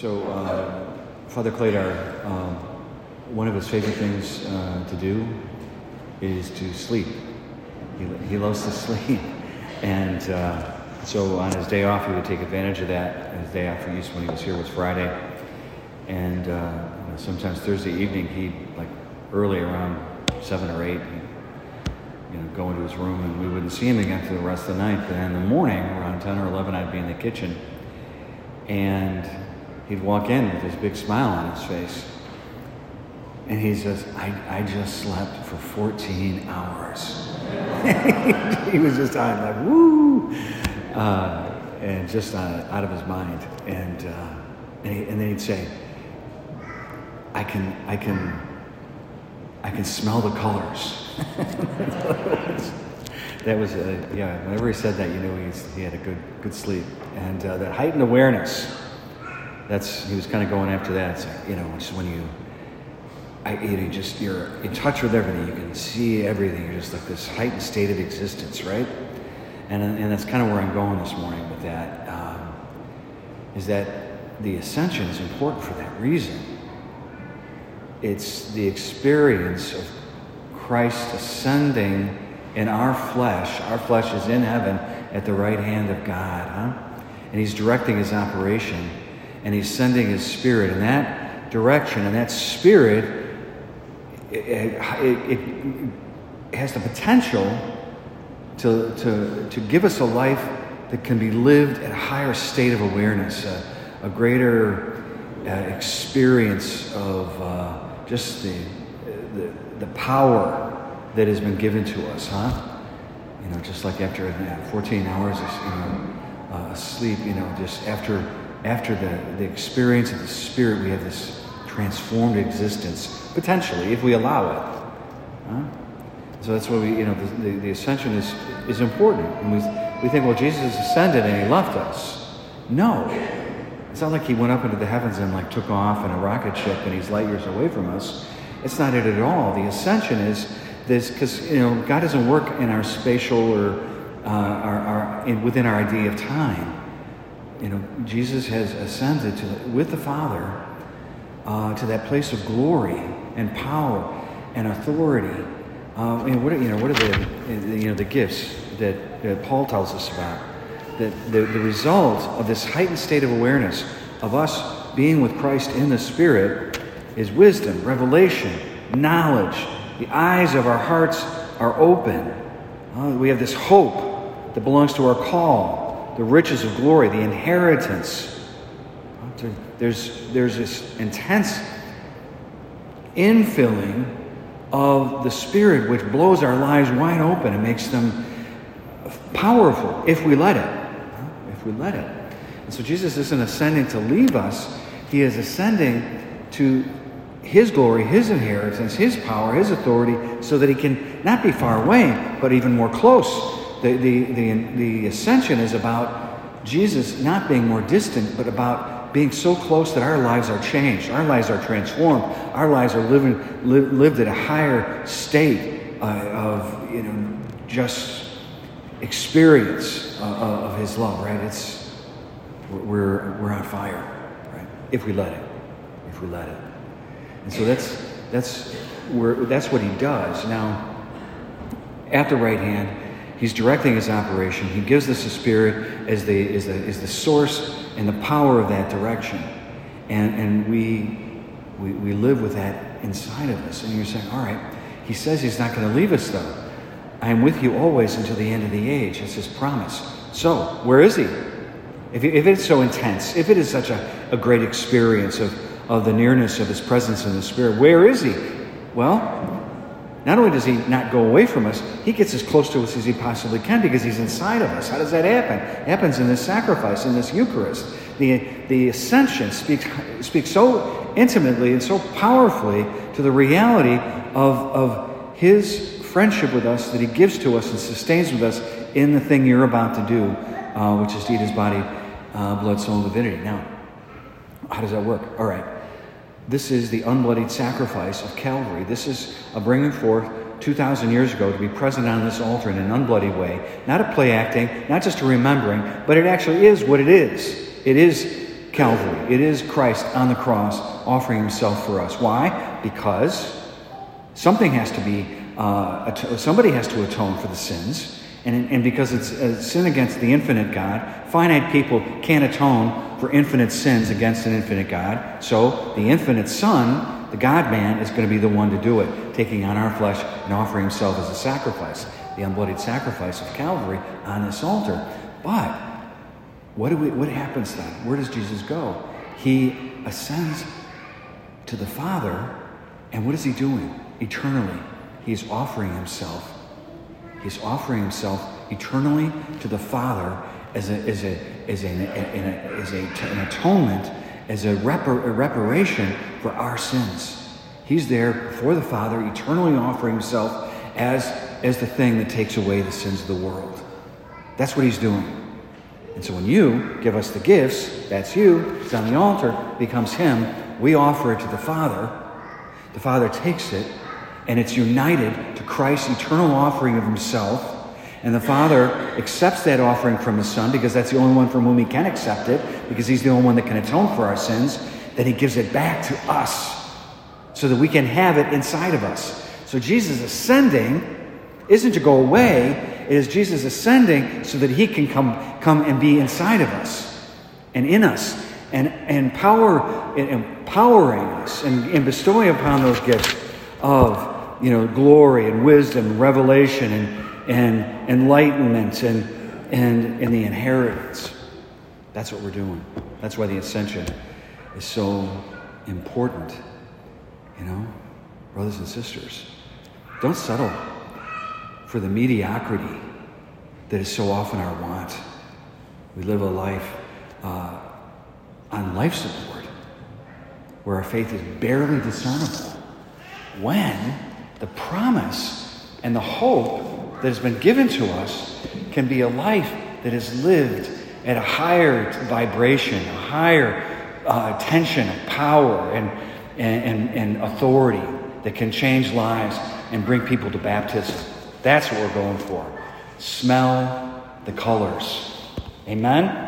So, uh, Father Cladar, um, one of his favorite things uh, to do is to sleep. He, he loves to sleep. And uh, so on his day off, he would take advantage of that. His day off, he used when he was here was Friday. And uh, you know, sometimes Thursday evening, he'd, like early around seven or eight, he'd, you know, go into his room and we wouldn't see him again for the rest of the night. But in the morning, around 10 or 11, I'd be in the kitchen. And he'd walk in with his big smile on his face. And he says, I, I just slept for 14 hours. he was just on like, woo! Uh, and just out of his mind. And, uh, and, he, and then he'd say, I can, I can, I can smell the colors. that was, uh, yeah, whenever he said that, you knew he's, he had a good, good sleep. And uh, that heightened awareness, that's he was kind of going after that. It's like, you know, just when you, I, you know, just you're in touch with everything. You can see everything. You're just like this heightened state of existence, right? And and that's kind of where I'm going this morning with that. Um, is that the ascension is important for that reason. It's the experience of Christ ascending in our flesh. Our flesh is in heaven at the right hand of God, huh? And He's directing His operation and he's sending his spirit. In that direction and that spirit it, it, it, has the potential to, to, to give us a life that can be lived at a higher state of awareness a, a greater uh, experience of uh, just the, the, the power that has been given to us huh? You know just like after 14 hours you know uh, sleep you know just after after the, the experience of the Spirit, we have this transformed existence, potentially, if we allow it. Huh? So that's why we, you know, the, the, the, ascension is, is important. And we, we think, well, Jesus ascended and he left us. No. It's not like he went up into the heavens and like took off in a rocket ship and he's light years away from us. It's not it at all. The ascension is this, because, you know, God doesn't work in our spatial or uh, our, our, in, within our idea of time you know, Jesus has ascended to, with the Father uh, to that place of glory and power and authority. Uh, know, what are, you know, what are the, you know, the gifts that, that Paul tells us about? That the, the result of this heightened state of awareness of us being with Christ in the Spirit is wisdom, revelation, knowledge. The eyes of our hearts are open. Uh, we have this hope that belongs to our call the riches of glory, the inheritance. There's, there's this intense infilling of the Spirit which blows our lives wide open and makes them powerful if we let it. If we let it. And so Jesus isn't ascending to leave us, He is ascending to His glory, His inheritance, His power, His authority, so that He can not be far away, but even more close the, the, the, the ascension is about Jesus not being more distant, but about being so close that our lives are changed, our lives are transformed, our lives are living, li- lived at a higher state uh, of you know just experience uh, of His love. Right? It's we're we're on fire, right? If we let it, if we let it, and so that's that's where that's what He does now. At the right hand He's directing his operation. He gives us the Spirit as the, as the, as the source and the power of that direction. And, and we, we, we live with that inside of us. And you're saying, all right, he says he's not going to leave us, though. I am with you always until the end of the age. It's his promise. So, where is he? If, if it's so intense, if it is such a, a great experience of, of the nearness of his presence in the Spirit, where is he? Well, not only does he not go away from us, he gets as close to us as he possibly can because he's inside of us. How does that happen? It happens in this sacrifice, in this Eucharist. The, the ascension speaks, speaks so intimately and so powerfully to the reality of, of his friendship with us that he gives to us and sustains with us in the thing you're about to do, uh, which is to eat his body, uh, blood, soul, and divinity. Now, how does that work? All right. This is the unbloodied sacrifice of Calvary. This is a bringing forth 2,000 years ago to be present on this altar in an unbloody way. Not a play acting, not just a remembering, but it actually is what it is. It is Calvary. It is Christ on the cross offering himself for us. Why? Because something has to be, uh, somebody has to atone for the sins. And, and because it's a sin against the infinite God, finite people can't atone for infinite sins against an infinite God. So the infinite Son, the God man, is going to be the one to do it, taking on our flesh and offering himself as a sacrifice, the unbloodied sacrifice of Calvary on this altar. But what, do we, what happens then? Where does Jesus go? He ascends to the Father, and what is he doing? Eternally, he's offering himself He's offering himself eternally to the Father as, a, as, a, as, a, as a, an atonement, as a, repar, a reparation for our sins. He's there before the Father, eternally offering himself as, as the thing that takes away the sins of the world. That's what he's doing. And so when you give us the gifts, that's you, it's on the altar, becomes him, we offer it to the Father. The Father takes it and it's united to Christ's eternal offering of himself. And the Father accepts that offering from His Son because that's the only one from whom He can accept it, because He's the only one that can atone for our sins. Then He gives it back to us so that we can have it inside of us. So Jesus ascending isn't to go away, it is Jesus ascending so that He can come, come and be inside of us and in us and, and power, empowering us and, and bestowing upon those gifts of you know, glory and wisdom, revelation and, and enlightenment and, and, and the inheritance. That's what we're doing. That's why the ascension is so important. You know, brothers and sisters, don't settle for the mediocrity that is so often our want. We live a life uh, on life support where our faith is barely discernible. When the promise and the hope that has been given to us can be a life that is lived at a higher vibration, a higher uh, tension of power and, and, and authority that can change lives and bring people to baptism. That's what we're going for. Smell the colors. Amen?